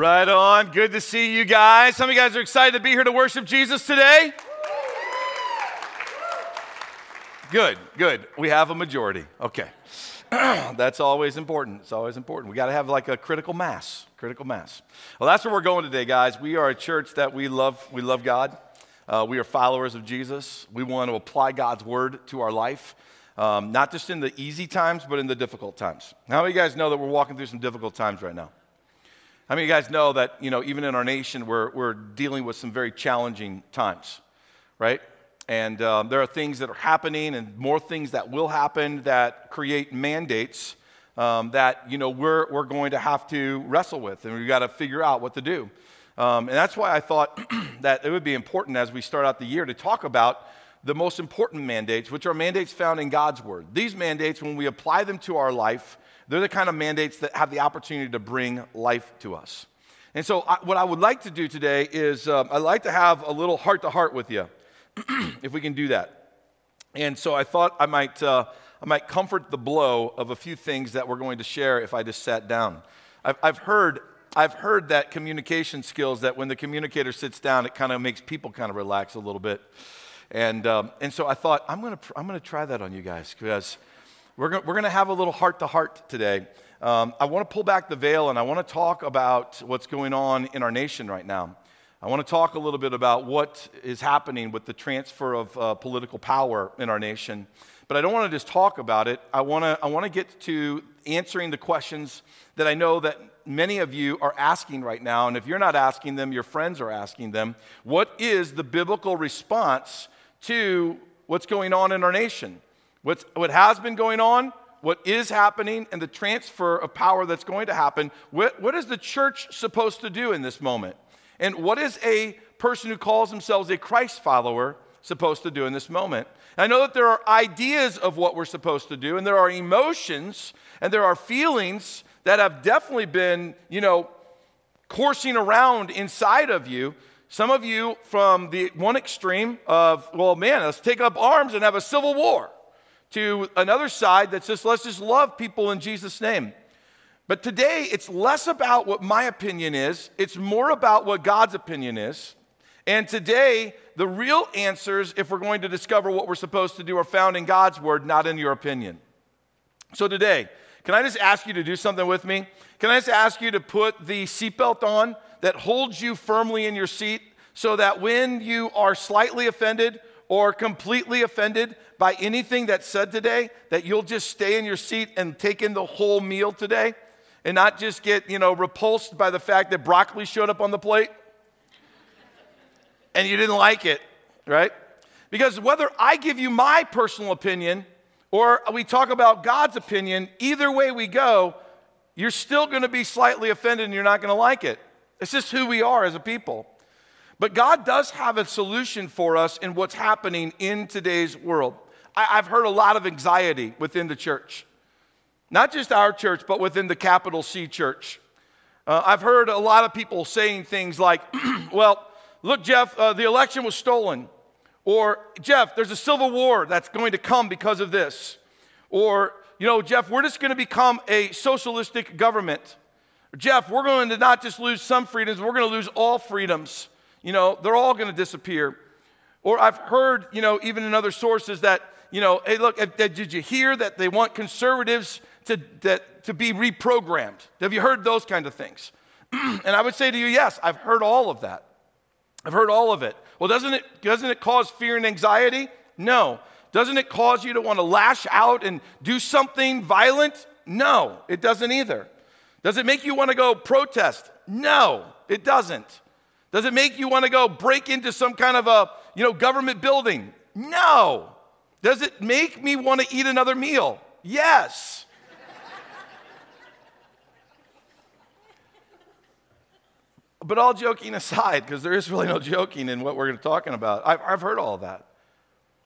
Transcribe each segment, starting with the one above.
Right on. Good to see you guys. Some of you guys are excited to be here to worship Jesus today. Good, good. We have a majority. Okay. that's always important. It's always important. We got to have like a critical mass. Critical mass. Well, that's where we're going today, guys. We are a church that we love. We love God. Uh, we are followers of Jesus. We want to apply God's word to our life, um, not just in the easy times, but in the difficult times. How many of you guys know that we're walking through some difficult times right now? How many of you guys know that, you know, even in our nation, we're, we're dealing with some very challenging times, right? And um, there are things that are happening and more things that will happen that create mandates um, that, you know, we're, we're going to have to wrestle with and we've got to figure out what to do. Um, and that's why I thought that it would be important as we start out the year to talk about the most important mandates, which are mandates found in God's Word. These mandates, when we apply them to our life, they're the kind of mandates that have the opportunity to bring life to us. And so, I, what I would like to do today is um, I'd like to have a little heart to heart with you, if we can do that. And so, I thought I might, uh, I might comfort the blow of a few things that we're going to share if I just sat down. I've, I've heard I've heard that communication skills that when the communicator sits down, it kind of makes people kind of relax a little bit. And, um, and so I thought, I'm going to I'm to try that on you guys because we're going we're to have a little heart to heart today. Um, I want to pull back the veil and I want to talk about what's going on in our nation right now. I want to talk a little bit about what is happening with the transfer of uh, political power in our nation. But I don't want to just talk about it. I want to, I want to get to answering the questions that I know that many of you are asking right now. And if you're not asking them, your friends are asking them. What is the biblical response to what's going on in our nation? What's, what has been going on, what is happening, and the transfer of power that's going to happen. What, what is the church supposed to do in this moment? And what is a person who calls themselves a Christ follower supposed to do in this moment? And I know that there are ideas of what we're supposed to do, and there are emotions, and there are feelings that have definitely been, you know, coursing around inside of you. Some of you from the one extreme of, well, man, let's take up arms and have a civil war to another side that says, let's just love people in Jesus' name. But today, it's less about what my opinion is, it's more about what God's opinion is. And today, the real answers, if we're going to discover what we're supposed to do, are found in God's word, not in your opinion. So today, can I just ask you to do something with me? Can I just ask you to put the seatbelt on that holds you firmly in your seat so that when you are slightly offended or completely offended by anything that's said today, that you'll just stay in your seat and take in the whole meal today and not just get, you know, repulsed by the fact that broccoli showed up on the plate and you didn't like it, right? Because whether I give you my personal opinion or we talk about God's opinion, either way we go, you're still going to be slightly offended and you're not going to like it. It's just who we are as a people. But God does have a solution for us in what's happening in today's world. I, have heard a lot of anxiety within the church, not just our church, but within the capital C church. Uh, I've heard a lot of people saying things like, well, look, Jeff, uh, the election was stolen. Or, Jeff, there's a civil war that's going to come because of this. Or, you know, Jeff, we're just going to become a socialistic government. Jeff, we're going to not just lose some freedoms, we're going to lose all freedoms. You know, they're all going to disappear. Or I've heard, you know, even in other sources that, you know, hey, look, did you hear that they want conservatives to, that, to be reprogrammed? Have you heard those kind of things? and I would say to you, yes, I've heard all of that. I've heard all of it. Well, doesn't it, doesn't it cause fear and anxiety? No. Doesn't it cause you to want to lash out and do something violent? No, it doesn't either. Does it make you want to go protest? No, it doesn't. Does it make you want to go break into some kind of a, you know, government building? No. Does it make me want to eat another meal? Yes. but all joking aside, because there is really no joking in what we're talking about, I've, I've heard all that.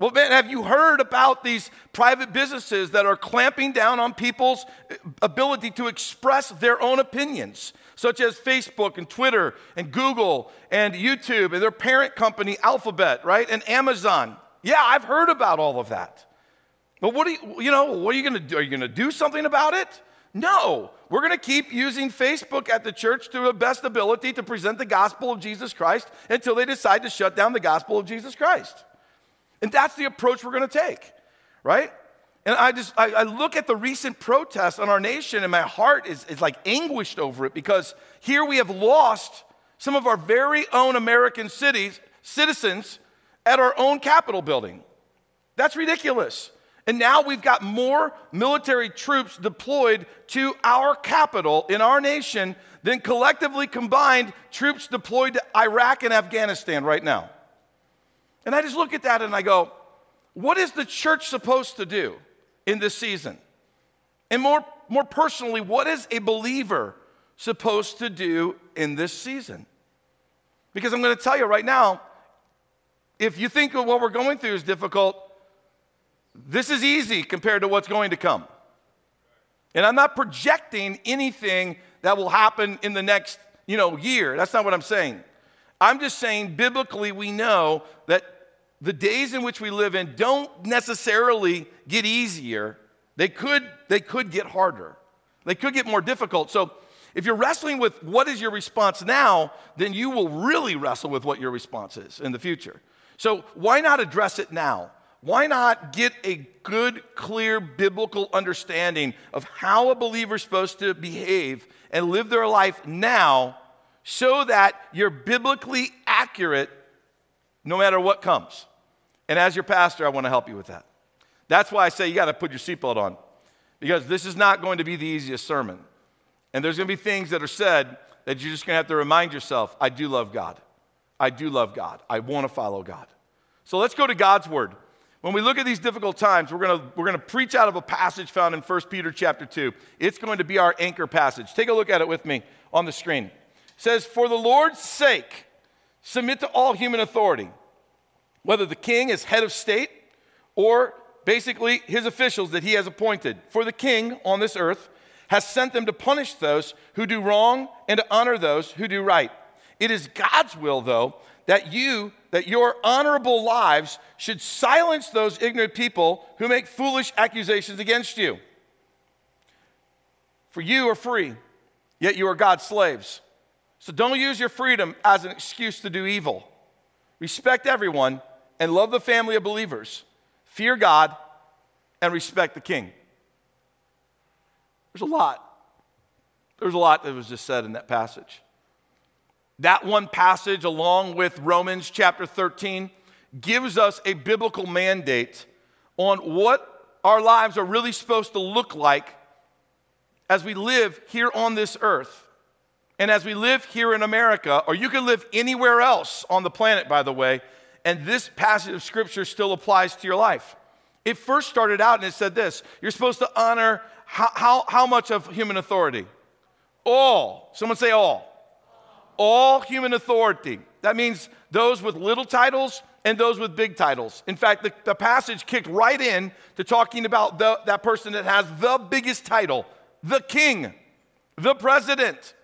Well, man, have you heard about these private businesses that are clamping down on people's uh, ability to express their own opinions? such as Facebook and Twitter and Google and YouTube and their parent company, Alphabet, right? And Amazon. Yeah, I've heard about all of that. But what do you, you know, what are you going to do? Are you going to do something about it? No, we're going to keep using Facebook at the church to the best ability to present the gospel of Jesus Christ until they decide to shut down the gospel of Jesus Christ. And that's the approach we're going to take, right? And I just, I, I, look at the recent protests on our nation and my heart is, is like anguished over it because here we have lost some of our very own American cities, citizens at our own Capitol building. That's ridiculous. And now we've got more military troops deployed to our capital in our nation than collectively combined troops deployed to Iraq and Afghanistan right now. And I just look at that and I go, what is the church supposed to do in this season? And more, more personally, what is a believer supposed to do in this season? Because I'm going to tell you right now, if you think what we're going through is difficult, this is easy compared to what's going to come. And I'm not projecting anything that will happen in the next, you know, year. That's not what I'm saying. I'm just saying biblically we know that the days in which we live in don't necessarily get easier. They could they could get harder. They could get more difficult. So if you're wrestling with what is your response now, then you will really wrestle with what your response is in the future. So why not address it now? Why not get a good, clear biblical understanding of how a believer is supposed to behave and live their life now so that you're biblically accurate no matter what comes? And as your pastor, I want to help you with that. That's why I say you got to put your seatbelt on because this is not going to be the easiest sermon. And there's going to be things that are said that you're just going to have to remind yourself I do love God. I do love God. I want to follow God. So let's go to God's word. When we look at these difficult times, we're going we're to preach out of a passage found in 1 Peter chapter 2. It's going to be our anchor passage. Take a look at it with me on the screen. It says, For the Lord's sake, submit to all human authority, whether the king is head of state or basically his officials that he has appointed. For the king on this earth has sent them to punish those who do wrong and to honor those who do right. It is God's will, though, that you, that your honorable lives should silence those ignorant people who make foolish accusations against you. For you are free, yet you are God's slaves. So don't use your freedom as an excuse to do evil. Respect everyone and love the family of believers. Fear God and respect the king. There's a lot. There's a lot that was just said in that passage. That one passage, along with Romans chapter 13, gives us a biblical mandate on what our lives are really supposed to look like as we live here on this earth. And as we live here in America, or you can live anywhere else on the planet, by the way, and this passage of scripture still applies to your life. It first started out and it said this you're supposed to honor how, how, how much of human authority? All. Someone say all all human authority. That means those with little titles and those with big titles. In fact, the, the passage kicked right in to talking about the, that person that has the biggest title, the king, the president.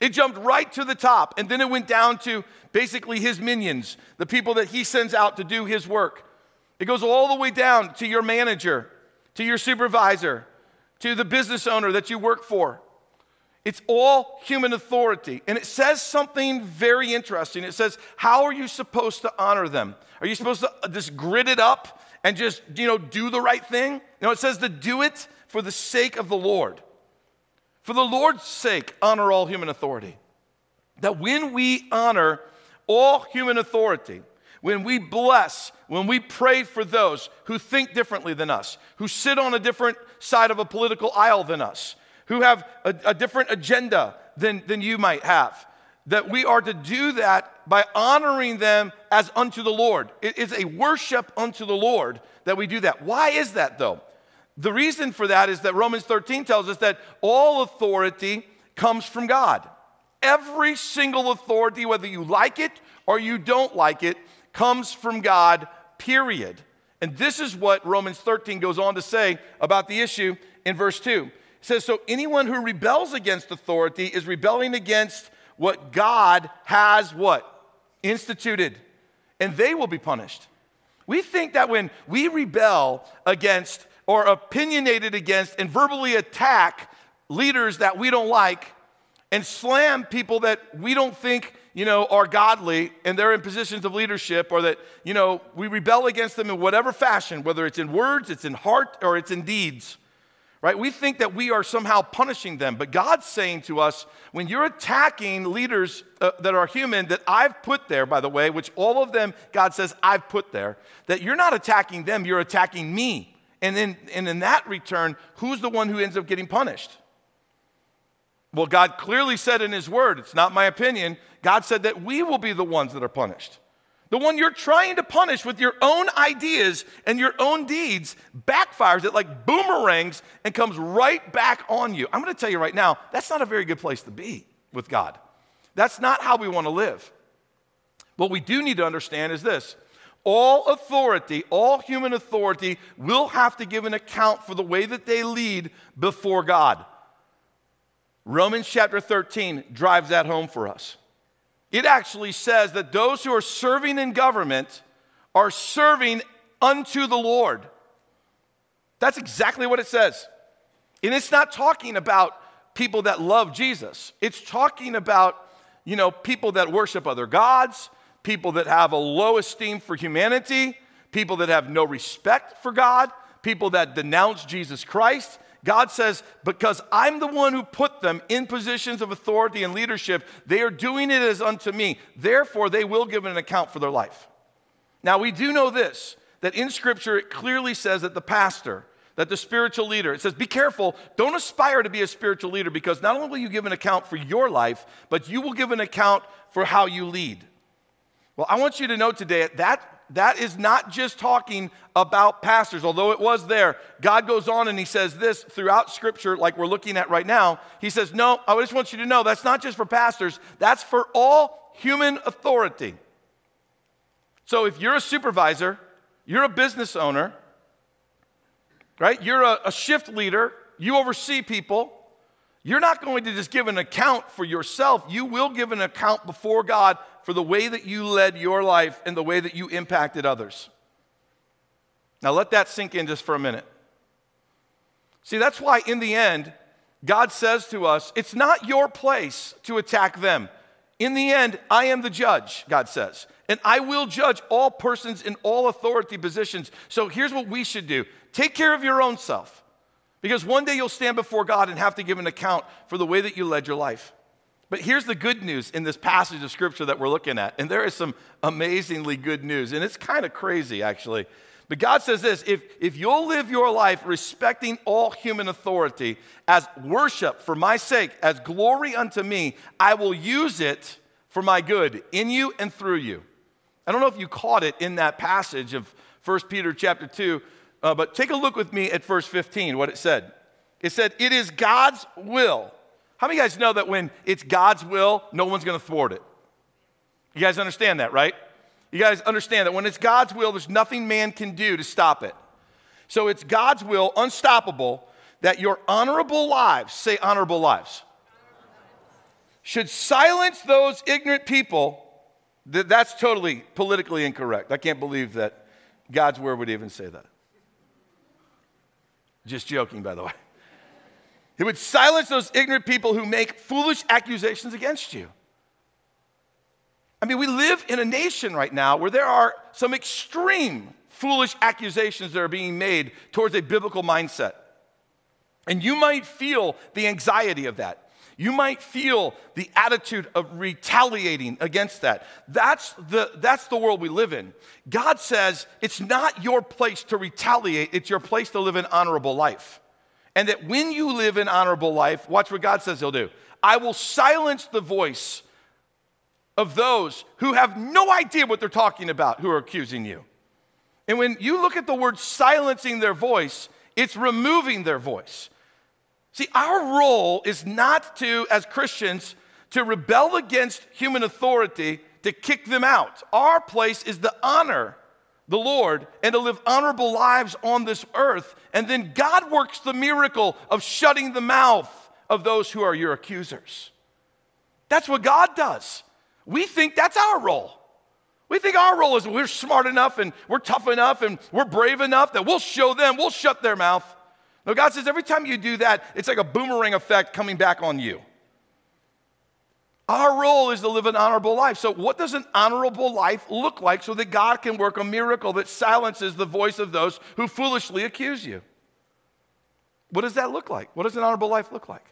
It jumped right to the top, and then it went down to basically his minions, the people that he sends out to do his work. It goes all the way down to your manager, to your supervisor, to the business owner that you work for. It's all human authority. And it says something very interesting. It says, How are you supposed to honor them? Are you supposed to uh, just grit it up and just, you know, do the right thing? No, it says to do it for the sake of the Lord. For the Lord's sake, honor all human authority. That when we honor all human authority, when we bless, when we pray for those who think differently than us, who sit on a different side of a political aisle than us, who have a, a different agenda than, than you might have. That we are to do that by honoring them as unto the Lord. It is a worship unto the Lord that we do that. Why is that though? The reason for that is that Romans 13 tells us that all authority comes from God. Every single authority, whether you like it or you don't like it, comes from God, period. And this is what Romans 13 goes on to say about the issue in verse 2 says, So anyone who rebels against authority is rebelling against what God has what? Instituted. And they will be punished. We think that when we rebel against or opinionated against and verbally attack leaders that we don't like and slam people that we don't think you know are godly and they're in positions of leadership or that you know we rebel against them in whatever fashion whether it's in words it's in heart or it's in deeds right? We think that we are somehow punishing them but god's saying to us when you're attacking leaders uh, that are human that i've put there by the way which all of them god says i've put there that you're not attacking them you're attacking me. And in, and in that return who's the one who ends up getting punished? Well, God clearly said in His Word, it's not my opinion, God said that we will be the ones that are punished. The one you're trying to punish with your own ideas and your own deeds backfires it like boomerangs and comes right back on you. I'm going to tell you right now, that's not a very good place to be with God. That's not how we want to live. What we do need to understand is this all authority, all human authority, will have to give an account for the way that they lead before God. Romans chapter 13 drives that home for us. It actually says that those who are serving in government are serving unto the Lord. That's exactly what it says. And it's not talking about people that love Jesus. It's talking about, you know, people that worship other gods, people that have a low esteem for humanity, people that have no respect for God, people that denounce Jesus Christ, God says, because I'm the one who put them in positions of authority and leadership, they are doing it as unto me. Therefore, they will give an account for their life. Now, we do know this that in Scripture, it clearly says that the pastor, that the spiritual leader, it says, be careful, don't aspire to be a spiritual leader because not only will you give an account for your life, but you will give an account for how you lead. Well, I want you to know today that that is not just talking about pastors, although it was there. God goes on and he says this throughout scripture, like we're looking at right now. He says, No, I just want you to know that's not just for pastors, that's for all human authority. So if you're a supervisor, you're a business owner, right? You're a, a shift leader, you oversee people. You're not going to just give an account for yourself. You will give an account before God for the way that you led your life and the way that you impacted others. Now, let that sink in just for a minute. See, that's why in the end, God says to us, it's not your place to attack them. In the end, I am the judge, God says, and I will judge all persons in all authority positions. So here's what we should do take care of your own self, because one day you'll stand before God and have to give an account for the way that you led your life. But here's the good news in this passage of scripture that we're looking at. And there is some amazingly good news. And it's kind of crazy, actually. But God says this if, if you'll live your life respecting all human authority as worship for my sake, as glory unto me, I will use it for my good in you and through you. I don't know if you caught it in that passage of 1 Peter chapter 2, uh, but take a look with me at verse 15, what it said. It said, It is God's will how many of you guys know that when it's God's will, no one's going to thwart it? You guys understand that, right? You guys understand that when it's God's will, there's nothing man can do to stop it. So it's God's will, unstoppable, that your honorable lives, say honorable lives, should silence those ignorant people. That, that's totally politically incorrect. I can't believe that God's word would even say that. Just joking, by the way. He would silence those ignorant people who make foolish accusations against you. I mean, we live in a nation right now where there are some extreme foolish accusations that are being made towards a biblical mindset. And you might feel the anxiety of that. You might feel the attitude of retaliating against that. That's the, that's the world we live in. God says it's not your place to retaliate, it's your place to live an honorable life. And that when you live an honorable life, watch what God says He'll do. I will silence the voice of those who have no idea what they're talking about who are accusing you. And when you look at the word silencing their voice, it's removing their voice. See, our role is not to, as Christians, to rebel against human authority, to kick them out. Our place is to honor the Lord and to live honorable lives on this earth. And then God works the miracle of shutting the mouth of those who are your accusers. That's what God does. We think that's our role. We think our role is we're smart enough and we're tough enough and we're brave enough that we'll show them, we'll shut their mouth. No, God says every time you do that, it's like a boomerang effect coming back on you. Our role is to live an honorable life. So, what does an honorable life look like so that God can work a miracle that silences the voice of those who foolishly accuse you? What does that look like? What does an honorable life look like?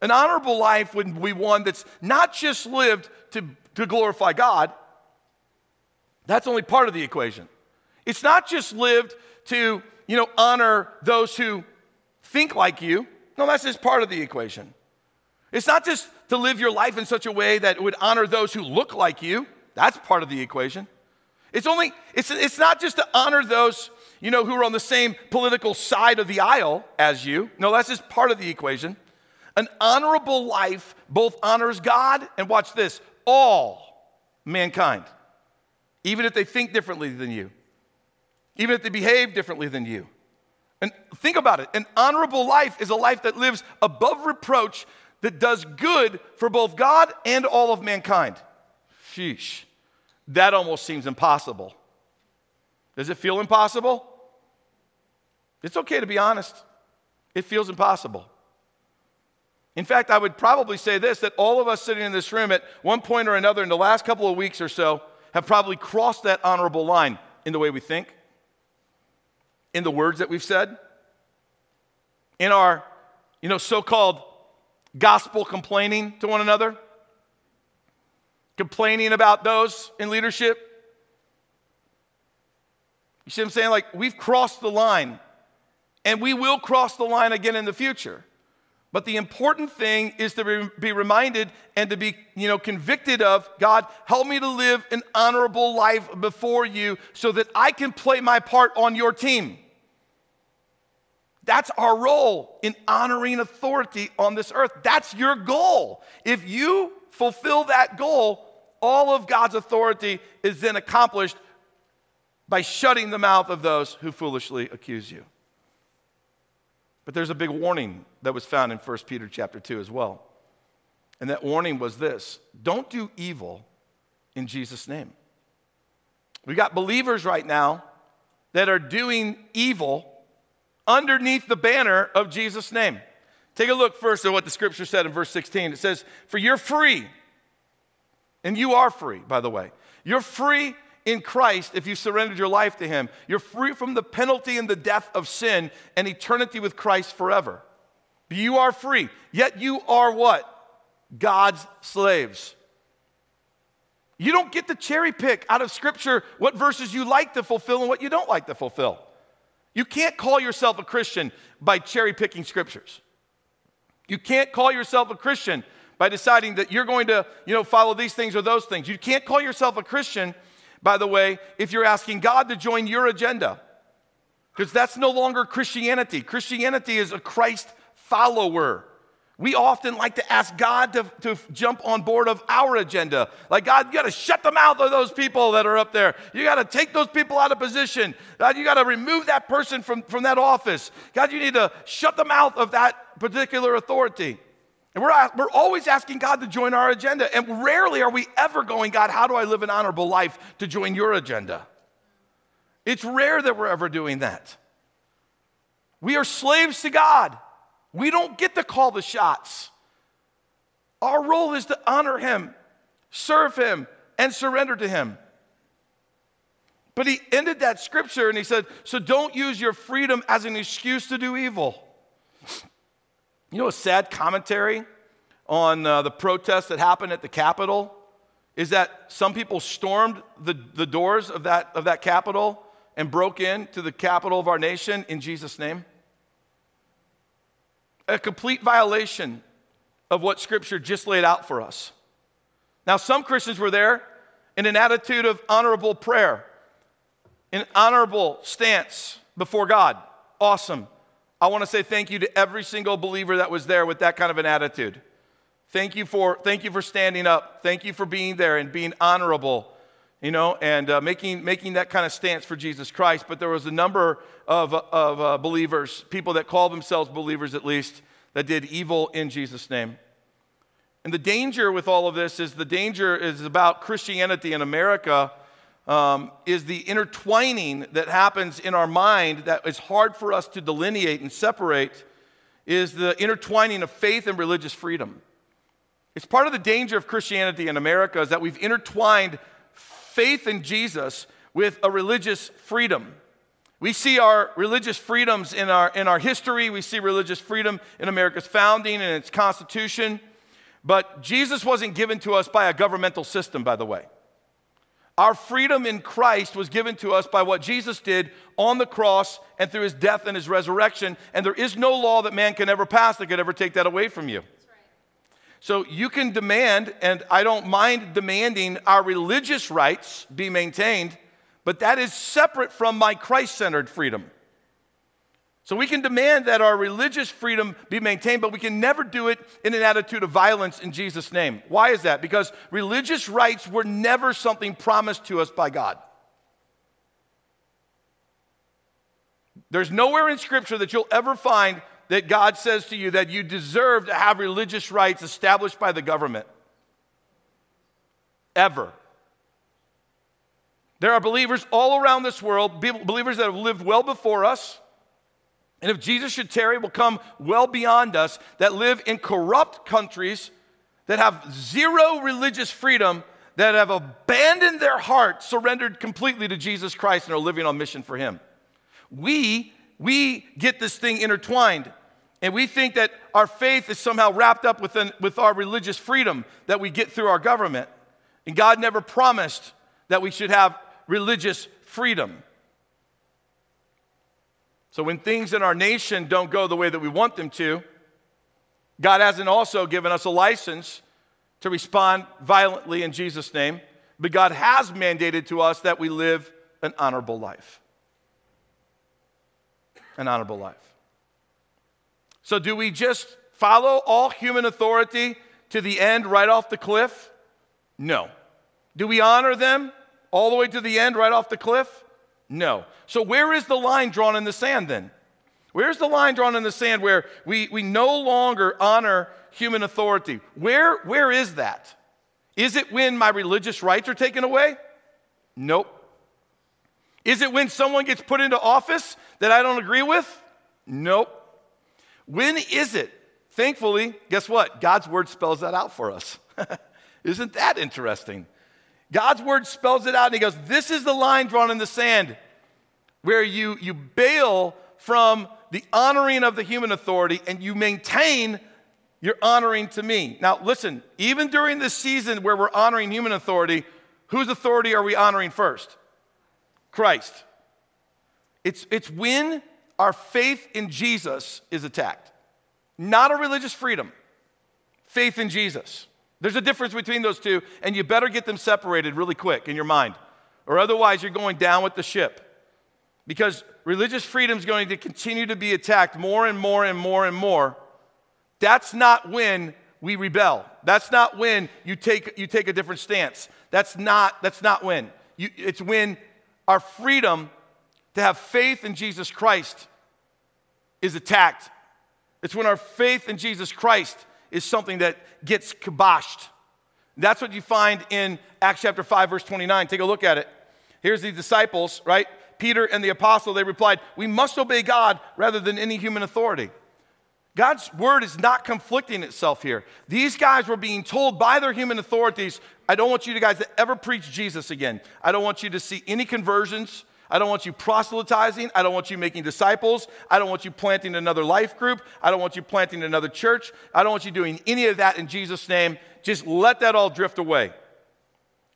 An honorable life would be one that's not just lived to, to glorify God, that's only part of the equation. It's not just lived to, you know, honor those who think like you. No, that's just part of the equation. It's not just to live your life in such a way that would honor those who look like you. That's part of the equation. It's only, it's, it's not just to honor those, you know, who are on the same political side of the aisle as you. No, that's just part of the equation. An honorable life both honors God and watch this, all mankind, even if they think differently than you, even if they behave differently than you. And think about it an honorable life is a life that lives above reproach that does good for both God and all of mankind. Sheesh. That almost seems impossible. Does it feel impossible? It's okay to be honest. It feels impossible. In fact, I would probably say this that all of us sitting in this room at one point or another in the last couple of weeks or so have probably crossed that honorable line in the way we think, in the words that we've said, in our, you know, so-called gospel complaining to one another, complaining about those in leadership. You see what I'm saying? Like, we've crossed the line, and we will cross the line again in the future. But the important thing is to be reminded and to be, you know, convicted of God, help me to live an honorable life before you so that I can play my part on your team. That's our role in honoring authority on this earth. That's your goal. If you fulfill that goal, all of God's authority is then accomplished by shutting the mouth of those who foolishly accuse you. But there's a big warning that was found in 1 Peter chapter 2 as well. And that warning was this don't do evil in Jesus' name. We got believers right now that are doing evil underneath the banner of Jesus' name. Take a look first at what the scripture said in verse 16. It says, For you're free, and you are free, by the way. You're free in Christ if you surrendered your life to Him. You're free from the penalty and the death of sin and eternity with Christ forever. But You are free, yet you are what? God's slaves. You don't get to cherry pick out of Scripture what verses you like to fulfill and what you don't like to fulfill. You can't call yourself a Christian by cherry picking scriptures. You can't call yourself a Christian by deciding that you're going to, you know, follow these things or those things. You can't call yourself a Christian, by the way, if you're asking God to join your agenda. Because that's no longer Christianity. Christianity is a Christ follower. We often like to ask God to, to jump on board of our agenda. Like, God, you got to shut the mouth of those people that are up there. You got to take those people out of position. God, you got to remove that person from, from that office. God, you need to shut the mouth of that particular authority. And we're, we're always asking God to join our agenda. And rarely are we ever going, God, how do I live an honorable life to join your agenda? It's rare that we're ever doing that. We are slaves to God. We don't get to call the shots. Our role is to honor Him, serve Him, and surrender to Him. But he ended that scripture and he said, So don't use your freedom as an excuse to do evil. You know, a sad commentary on uh, the protests that happened at the Capitol is that some people stormed the, the doors of that, of that Capitol and broke into the capital of our nation in Jesus' name a complete violation of what Scripture just laid out for us. Now, some Christians were there in an attitude of honorable prayer, an honorable stance before God. Awesome. I want to say thank you to every single believer that was there with that kind of an attitude. Thank you for, thank you for standing up. Thank you for being there and being honorable you know, and uh, making, making that kind of stance for Jesus Christ. But there was a number of, of uh, believers, people that call themselves believers at least, that did evil in Jesus' name. And the danger with all of this is the danger is about Christianity in America um, is the intertwining that happens in our mind that is hard for us to delineate and separate is the intertwining of faith and religious freedom. It's part of the danger of Christianity in America is that we've intertwined faith in Jesus with a religious freedom. We see our religious freedoms in our, in our history. We see religious freedom in America's founding and its constitution. But Jesus wasn't given to us by a governmental system, by the way. Our freedom in Christ was given to us by what Jesus did on the cross and through his death and his resurrection. And there is no law that man can ever pass that could ever take that away from you. So you can demand, and I don't mind demanding our religious rights be maintained, but that is separate from my Christ centered freedom. So we can demand that our religious freedom be maintained, but we can never do it in an attitude of violence in Jesus' name. Why is that? Because religious rights were never something promised to us by God. There's nowhere in Scripture that you'll ever find that God says to you that you deserve to have religious rights established by the government. Ever. There are believers all around this world, believers that have lived well before us and if Jesus should tarry, will come well beyond us that live in corrupt countries that have zero religious freedom, that have abandoned their heart, surrendered completely to Jesus Christ, and are living on mission for Him. We, we get this thing intertwined. And we think that our faith is somehow wrapped up within, with our religious freedom that we get through our government. And God never promised that we should have religious freedom. So when things in our nation don't go the way that we want them to, God hasn't also given us a license to respond violently in Jesus' name, but God has mandated to us that we live an honorable life. An honorable life. So, do we just follow all human authority to the end right off the cliff? No. Do we honor them all the way to the end right off the cliff? No. So, where is the line drawn in the sand then? Where's the line drawn in the sand where we, we no longer honor human authority? Where, where is that? Is it when my religious rights are taken away? Nope. Is it when someone gets put into office that I don't agree with? Nope. When is it? Thankfully, guess what? God's word spells that out for us. Isn't that interesting? God's word spells it out and he goes, This is the line drawn in the sand where you, you bail from the honoring of the human authority and you maintain your honoring to me. Now, listen, even during this season where we're honoring human authority, whose authority are we honoring first? Christ. It's, it's when our faith in Jesus is attacked, not a religious freedom, faith in Jesus. There's a difference between those two, and you better get them separated really quick in your mind, or otherwise you're going down with the ship. Because religious freedom is going to continue to be attacked more and more and more and more. That's not when we rebel. That's not when you take, you take a different stance. That's not, that's not when. You, it's when our freedom to have faith in Jesus Christ is attacked. It's when our faith in Jesus Christ is something that gets kiboshed. That's what you find in Acts chapter 5, verse 29. Take a look at it. Here's the disciples, right? Peter and the apostle, they replied, We must obey God rather than any human authority. God's word is not conflicting itself here. These guys were being told by their human authorities, I don't want you guys to ever preach Jesus again. I don't want you to see any conversions. I don't want you proselytizing. I don't want you making disciples. I don't want you planting another life group. I don't want you planting another church. I don't want you doing any of that in Jesus' name. Just let that all drift away.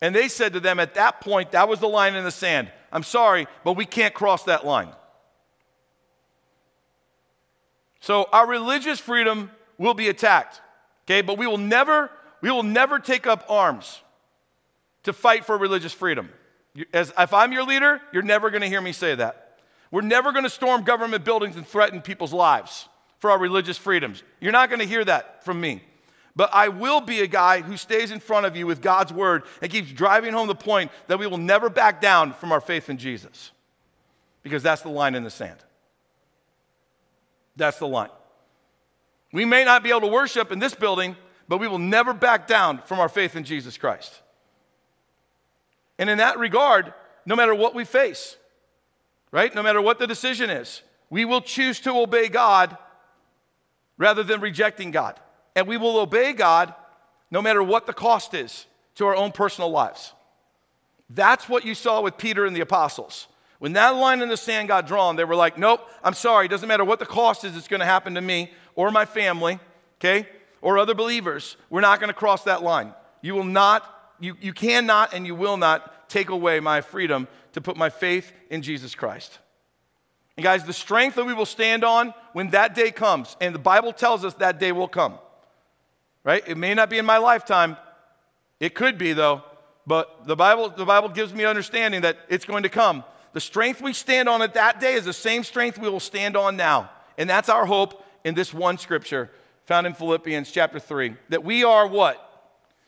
And they said to them at that point, that was the line in the sand. I'm sorry, but we can't cross that line. So our religious freedom will be attacked. Okay, but we will never we will never take up arms to fight for religious freedom. As, if I'm your leader, you're never going to hear me say that. We're never going to storm government buildings and threaten people's lives for our religious freedoms. You're not going to hear that from me. But I will be a guy who stays in front of you with God's word and keeps driving home the point that we will never back down from our faith in Jesus. Because that's the line in the sand. That's the line. We may not be able to worship in this building, but we will never back down from our faith in Jesus Christ. And in that regard, no matter what we face, right? No matter what the decision is, we will choose to obey God rather than rejecting God. And we will obey God no matter what the cost is to our own personal lives. That's what you saw with Peter and the apostles. When that line in the sand got drawn, they were like, nope, I'm sorry. It doesn't matter what the cost is, it's going to happen to me or my family, okay, or other believers. We're not going to cross that line. You will not, you, you cannot, and you will not take away my freedom to put my faith in Jesus Christ. And guys, the strength that we will stand on when that day comes, and the Bible tells us that day will come, right? It may not be in my lifetime. It could be, though. But the Bible, the Bible gives me understanding that it's going to come. The strength we stand on at that day is the same strength we will stand on now. And that's our hope in this one scripture found in Philippians chapter 3 that we are what?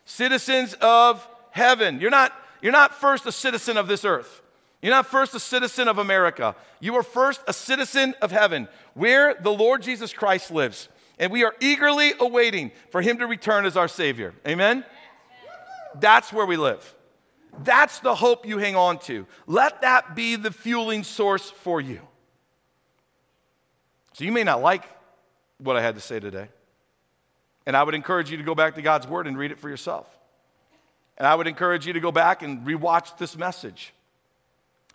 Citizens of heaven. You're not, you're not first a citizen of this earth. You're not first a citizen of America. You are first a citizen of heaven, where the Lord Jesus Christ lives. And we are eagerly awaiting for him to return as our Savior. Amen? That's where we live. That's the hope you hang on to. Let that be the fueling source for you. So you may not like what I had to say today. And I would encourage you to go back to God's Word and read it for yourself. And I would encourage you to go back and rewatch this message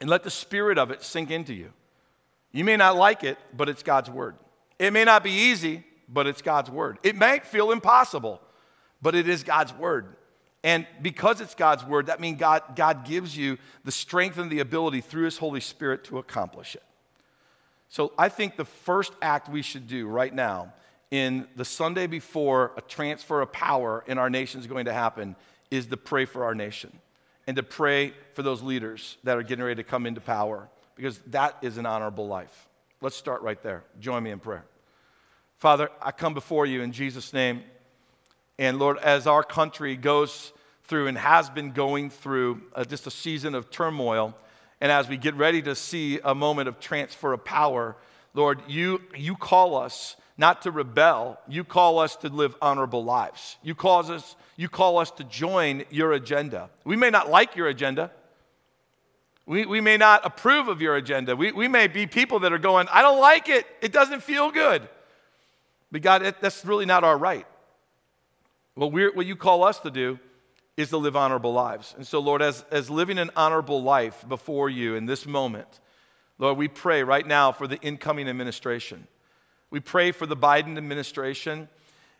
and let the spirit of it sink into you. You may not like it, but it's God's Word. It may not be easy, but it's God's Word. It may feel impossible, but it is God's Word. And because it's God's word, that means God, God gives you the strength and the ability through His Holy Spirit to accomplish it. So I think the first act we should do right now, in the Sunday before a transfer of power in our nation is going to happen, is to pray for our nation and to pray for those leaders that are getting ready to come into power, because that is an honorable life. Let's start right there. Join me in prayer. Father, I come before you in Jesus' name. And Lord, as our country goes through and has been going through uh, just a season of turmoil. And as we get ready to see a moment of transfer of power, Lord, you, you call us not to rebel, you call us to live honorable lives. You call us, you call us to join your agenda. We may not like your agenda. We, we may not approve of your agenda. We, we may be people that are going, I don't like it. It doesn't feel good. But God, it, that's really not our right. What, we're, what you call us to do is to live honorable lives. And so, Lord, as, as living an honorable life before you in this moment, Lord, we pray right now for the incoming administration. We pray for the Biden administration,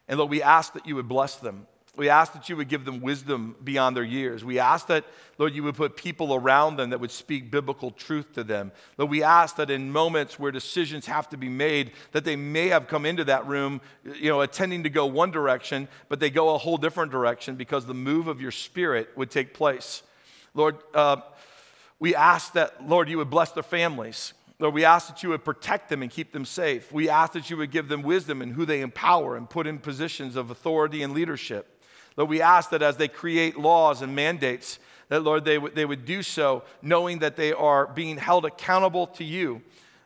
and Lord, we ask that you would bless them. We ask that you would give them wisdom beyond their years. We ask that, Lord, you would put people around them that would speak biblical truth to them. Lord, we ask that in moments where decisions have to be made, that they may have come into that room, you know, attending to go one direction, but they go a whole different direction because the move of your spirit would take place. Lord, uh, we ask that, Lord, you would bless their families. Lord, we ask that you would protect them and keep them safe. We ask that you would give them wisdom in who they empower and put in positions of authority and leadership. Lord, we ask that as they create laws and mandates, that, Lord, they, w- they would do so knowing that they are being held accountable to you.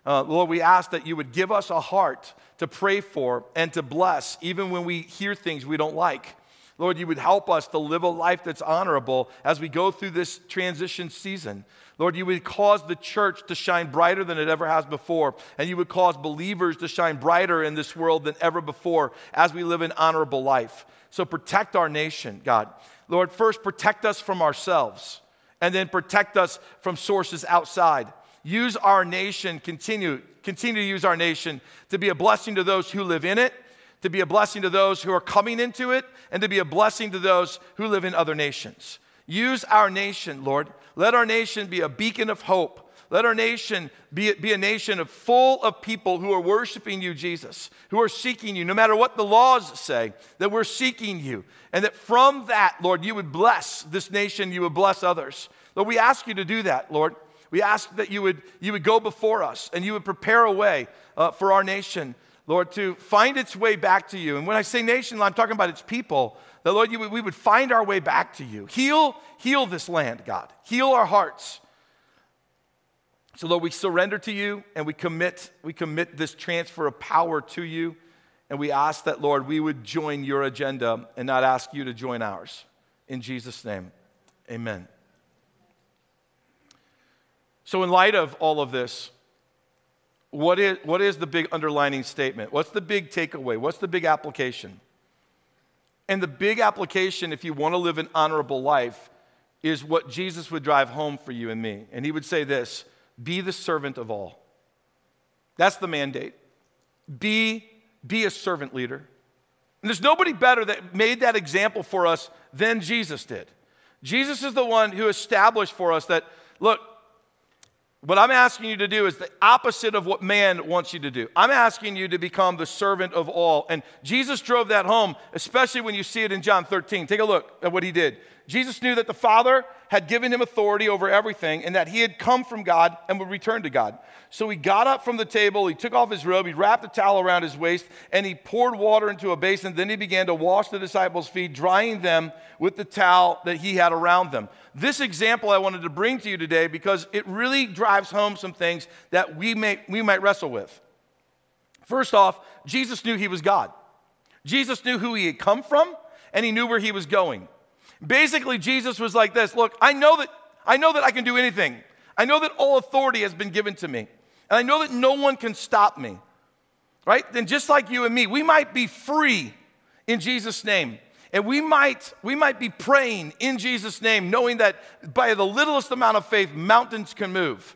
Uh, Lord, we ask that you would give us a heart to pray for and to bless, even when we hear things we don't like. Lord, you would help us to live a life that's honorable as we go through this transition season. Lord, you would cause the church to shine brighter than it ever has before, and you would cause believers to shine brighter in this world than ever before as we live an honorable life. So protect our nation, God. Lord, first protect us from ourselves, and then protect us from sources outside. Use our nation, continue, continue to use our nation to be a blessing to those who live in it, to be a blessing to those who are coming into it, and to be a blessing to those who live in other nations. Use our nation, Lord. Let our nation be a beacon of hope let our nation be, be a nation of full of people who are worshiping you, Jesus, who are seeking you, no matter what the laws say, that we're seeking you. And that from that, Lord, you would bless this nation, you would bless others. Lord, we ask you to do that, Lord. We ask that you would, you would go before us and you would prepare a way uh, for our nation, Lord, to find its way back to you. And when I say nation, I'm talking about its people. That, Lord, you, we would find our way back to you. Heal, heal this land, God. Heal our hearts. So, Lord, we surrender to you and we commit, we commit this transfer of power to you. And we ask that, Lord, we would join your agenda and not ask you to join ours. In Jesus' name, amen. So, in light of all of this, what is, what is the big underlining statement? What's the big takeaway? What's the big application? And the big application, if you want to live an honorable life, is what Jesus would drive home for you and me. And he would say this be the servant of all. That's the mandate. Be, be a servant leader. And there's nobody better that made that example for us than Jesus did. Jesus is the one who established for us that, look, what I'm asking you to do is the opposite of what man wants you to do. I'm asking you to become the servant of all. And Jesus drove that home, especially when you see it in John 13. Take a look at what he did. Jesus knew that the Father had given him authority over everything and that he had come from God and would return to God. So he got up from the table, he took off his robe, he wrapped a towel around his waist, and he poured water into a basin. Then he began to wash the disciples' feet, drying them with the towel that he had around them. This example I wanted to bring to you today because it really drives home some things that we, may, we might wrestle with. First off, Jesus knew he was God. Jesus knew who he had come from, and he knew where he was going. Basically, Jesus was like this Look, I know that I know that I can do anything. I know that all authority has been given to me. And I know that no one can stop me. Right? Then just like you and me, we might be free in Jesus' name. And we might, we might be praying in Jesus' name, knowing that by the littlest amount of faith, mountains can move.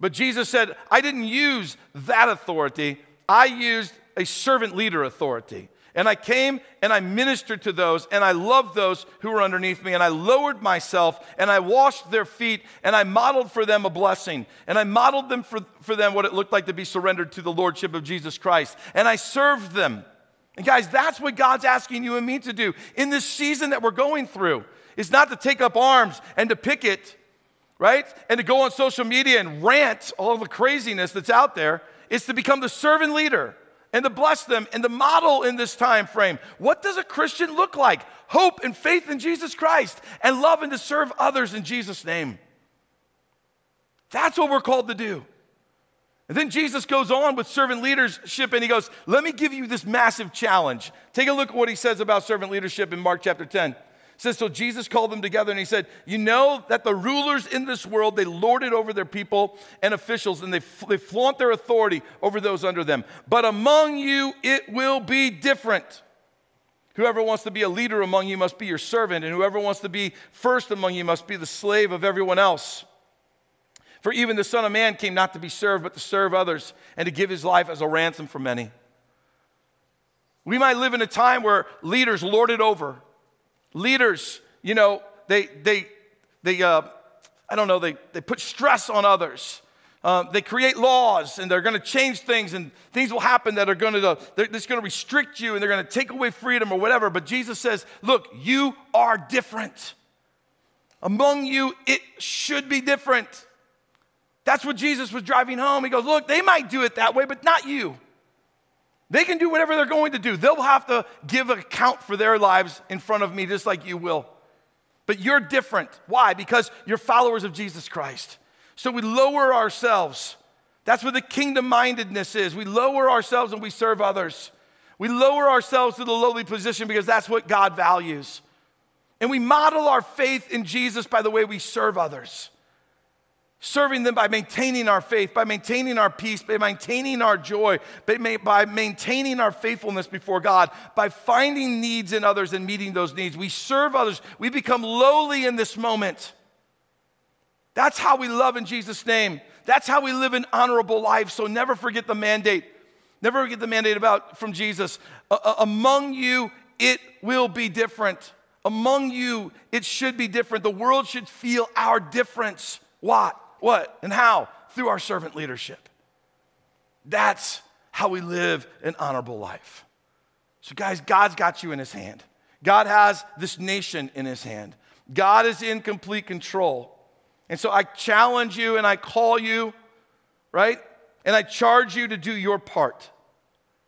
But Jesus said, I didn't use that authority, I used a servant leader authority. And I came and I ministered to those, and I loved those who were underneath me, and I lowered myself, and I washed their feet, and I modeled for them a blessing. And I modeled them for, for them what it looked like to be surrendered to the Lordship of Jesus Christ. And I served them. And guys, that's what God's asking you and me to do in this season that we're going through. Is not to take up arms and to picket, right? And to go on social media and rant all the craziness that's out there. It's to become the servant leader and to bless them and to model in this time frame. What does a Christian look like? Hope and faith in Jesus Christ and love and to serve others in Jesus' name. That's what we're called to do. And then Jesus goes on with servant leadership and he goes, Let me give you this massive challenge. Take a look at what he says about servant leadership in Mark chapter 10 says, So Jesus called them together and he said, You know that the rulers in this world, they lord it over their people and officials, and they, they flaunt their authority over those under them. But among you, it will be different. Whoever wants to be a leader among you must be your servant, and whoever wants to be first among you must be the slave of everyone else. For even the Son of Man came not to be served, but to serve others, and to give his life as a ransom for many. We might live in a time where leaders lord it over Leaders, you know, they, they, they uh, I don't know, they, they put stress on others. Uh, they create laws and they're going to change things and things will happen that are going to they're going to restrict you and they're going to take away freedom or whatever. But jesus says look you are different. Among you it should be different. That's what jesus was driving home. He goes look they might do it that way but not you they can do whatever they're going to do. They'll have to give account for their lives in front of me, just like you will. But you're different. Why? Because you're followers of Jesus Christ. So we lower ourselves. That's what the kingdom mindedness is. We lower ourselves and we serve others. We lower ourselves to the lowly position because that's what God values. And we model our faith in Jesus by the way we serve others serving them by maintaining our faith, by maintaining our peace, by maintaining our joy, by maintaining our faithfulness before God, by finding needs in others and meeting those needs. We serve others. We become lowly in this moment. That's how we love in Jesus' name. That's how we live an honorable life. So never forget the mandate. Never forget the mandate about from Jesus. Among you, it will be different. Among you, it should be different. The world should feel our difference. What? What and how? Through our servant leadership. That's how we live an honorable life. So, guys, God's got you in his hand. God has this nation in his hand. God is in complete control. And so I challenge you and I call you, right? And I charge you to do your part.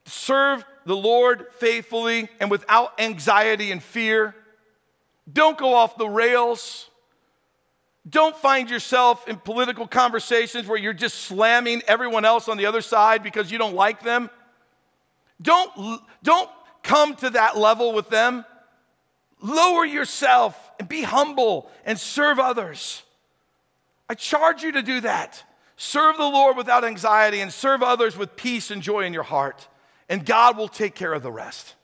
Serve the Lord faithfully and without anxiety and fear. Don't go off the rails. Don't find yourself in political conversations where you're just slamming everyone else on the other side because you don't like them. Don't, don't come to that level with them. Lower yourself and be humble and serve others. I charge you to do that. Serve the Lord without anxiety and serve others with peace and joy in your heart, and God will take care of the rest.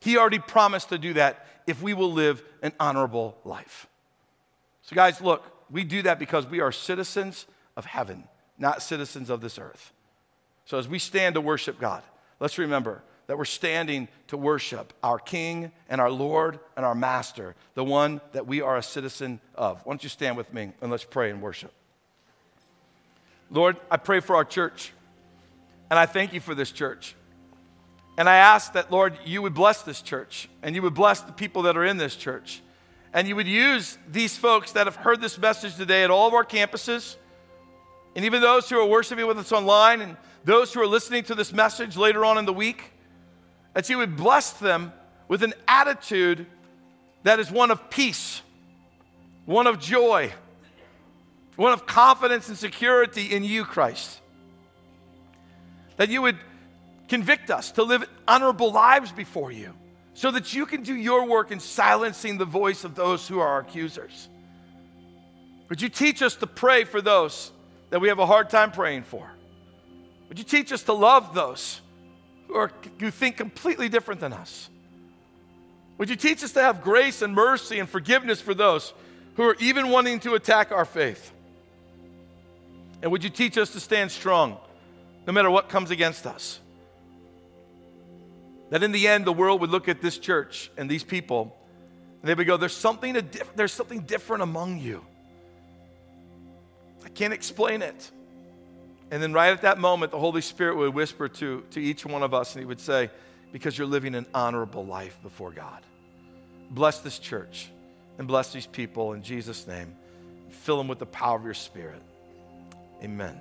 He already promised to do that if we will live an honorable life. So, guys, look, we do that because we are citizens of heaven, not citizens of this earth. So, as we stand to worship God, let's remember that we're standing to worship our King and our Lord and our Master, the one that we are a citizen of. Why don't you stand with me and let's pray and worship? Lord, I pray for our church, and I thank you for this church. And I ask that, Lord, you would bless this church and you would bless the people that are in this church. And you would use these folks that have heard this message today at all of our campuses, and even those who are worshiping with us online, and those who are listening to this message later on in the week, that you would bless them with an attitude that is one of peace, one of joy, one of confidence and security in you, Christ. That you would Convict us to live honorable lives before you so that you can do your work in silencing the voice of those who are our accusers. Would you teach us to pray for those that we have a hard time praying for? Would you teach us to love those who, are, who think completely different than us? Would you teach us to have grace and mercy and forgiveness for those who are even wanting to attack our faith? And would you teach us to stand strong no matter what comes against us? That in the end, the world would look at this church and these people, and they would go, There's something, to, there's something different among you. I can't explain it. And then, right at that moment, the Holy Spirit would whisper to, to each one of us, and He would say, Because you're living an honorable life before God. Bless this church and bless these people in Jesus' name. Fill them with the power of your Spirit. Amen.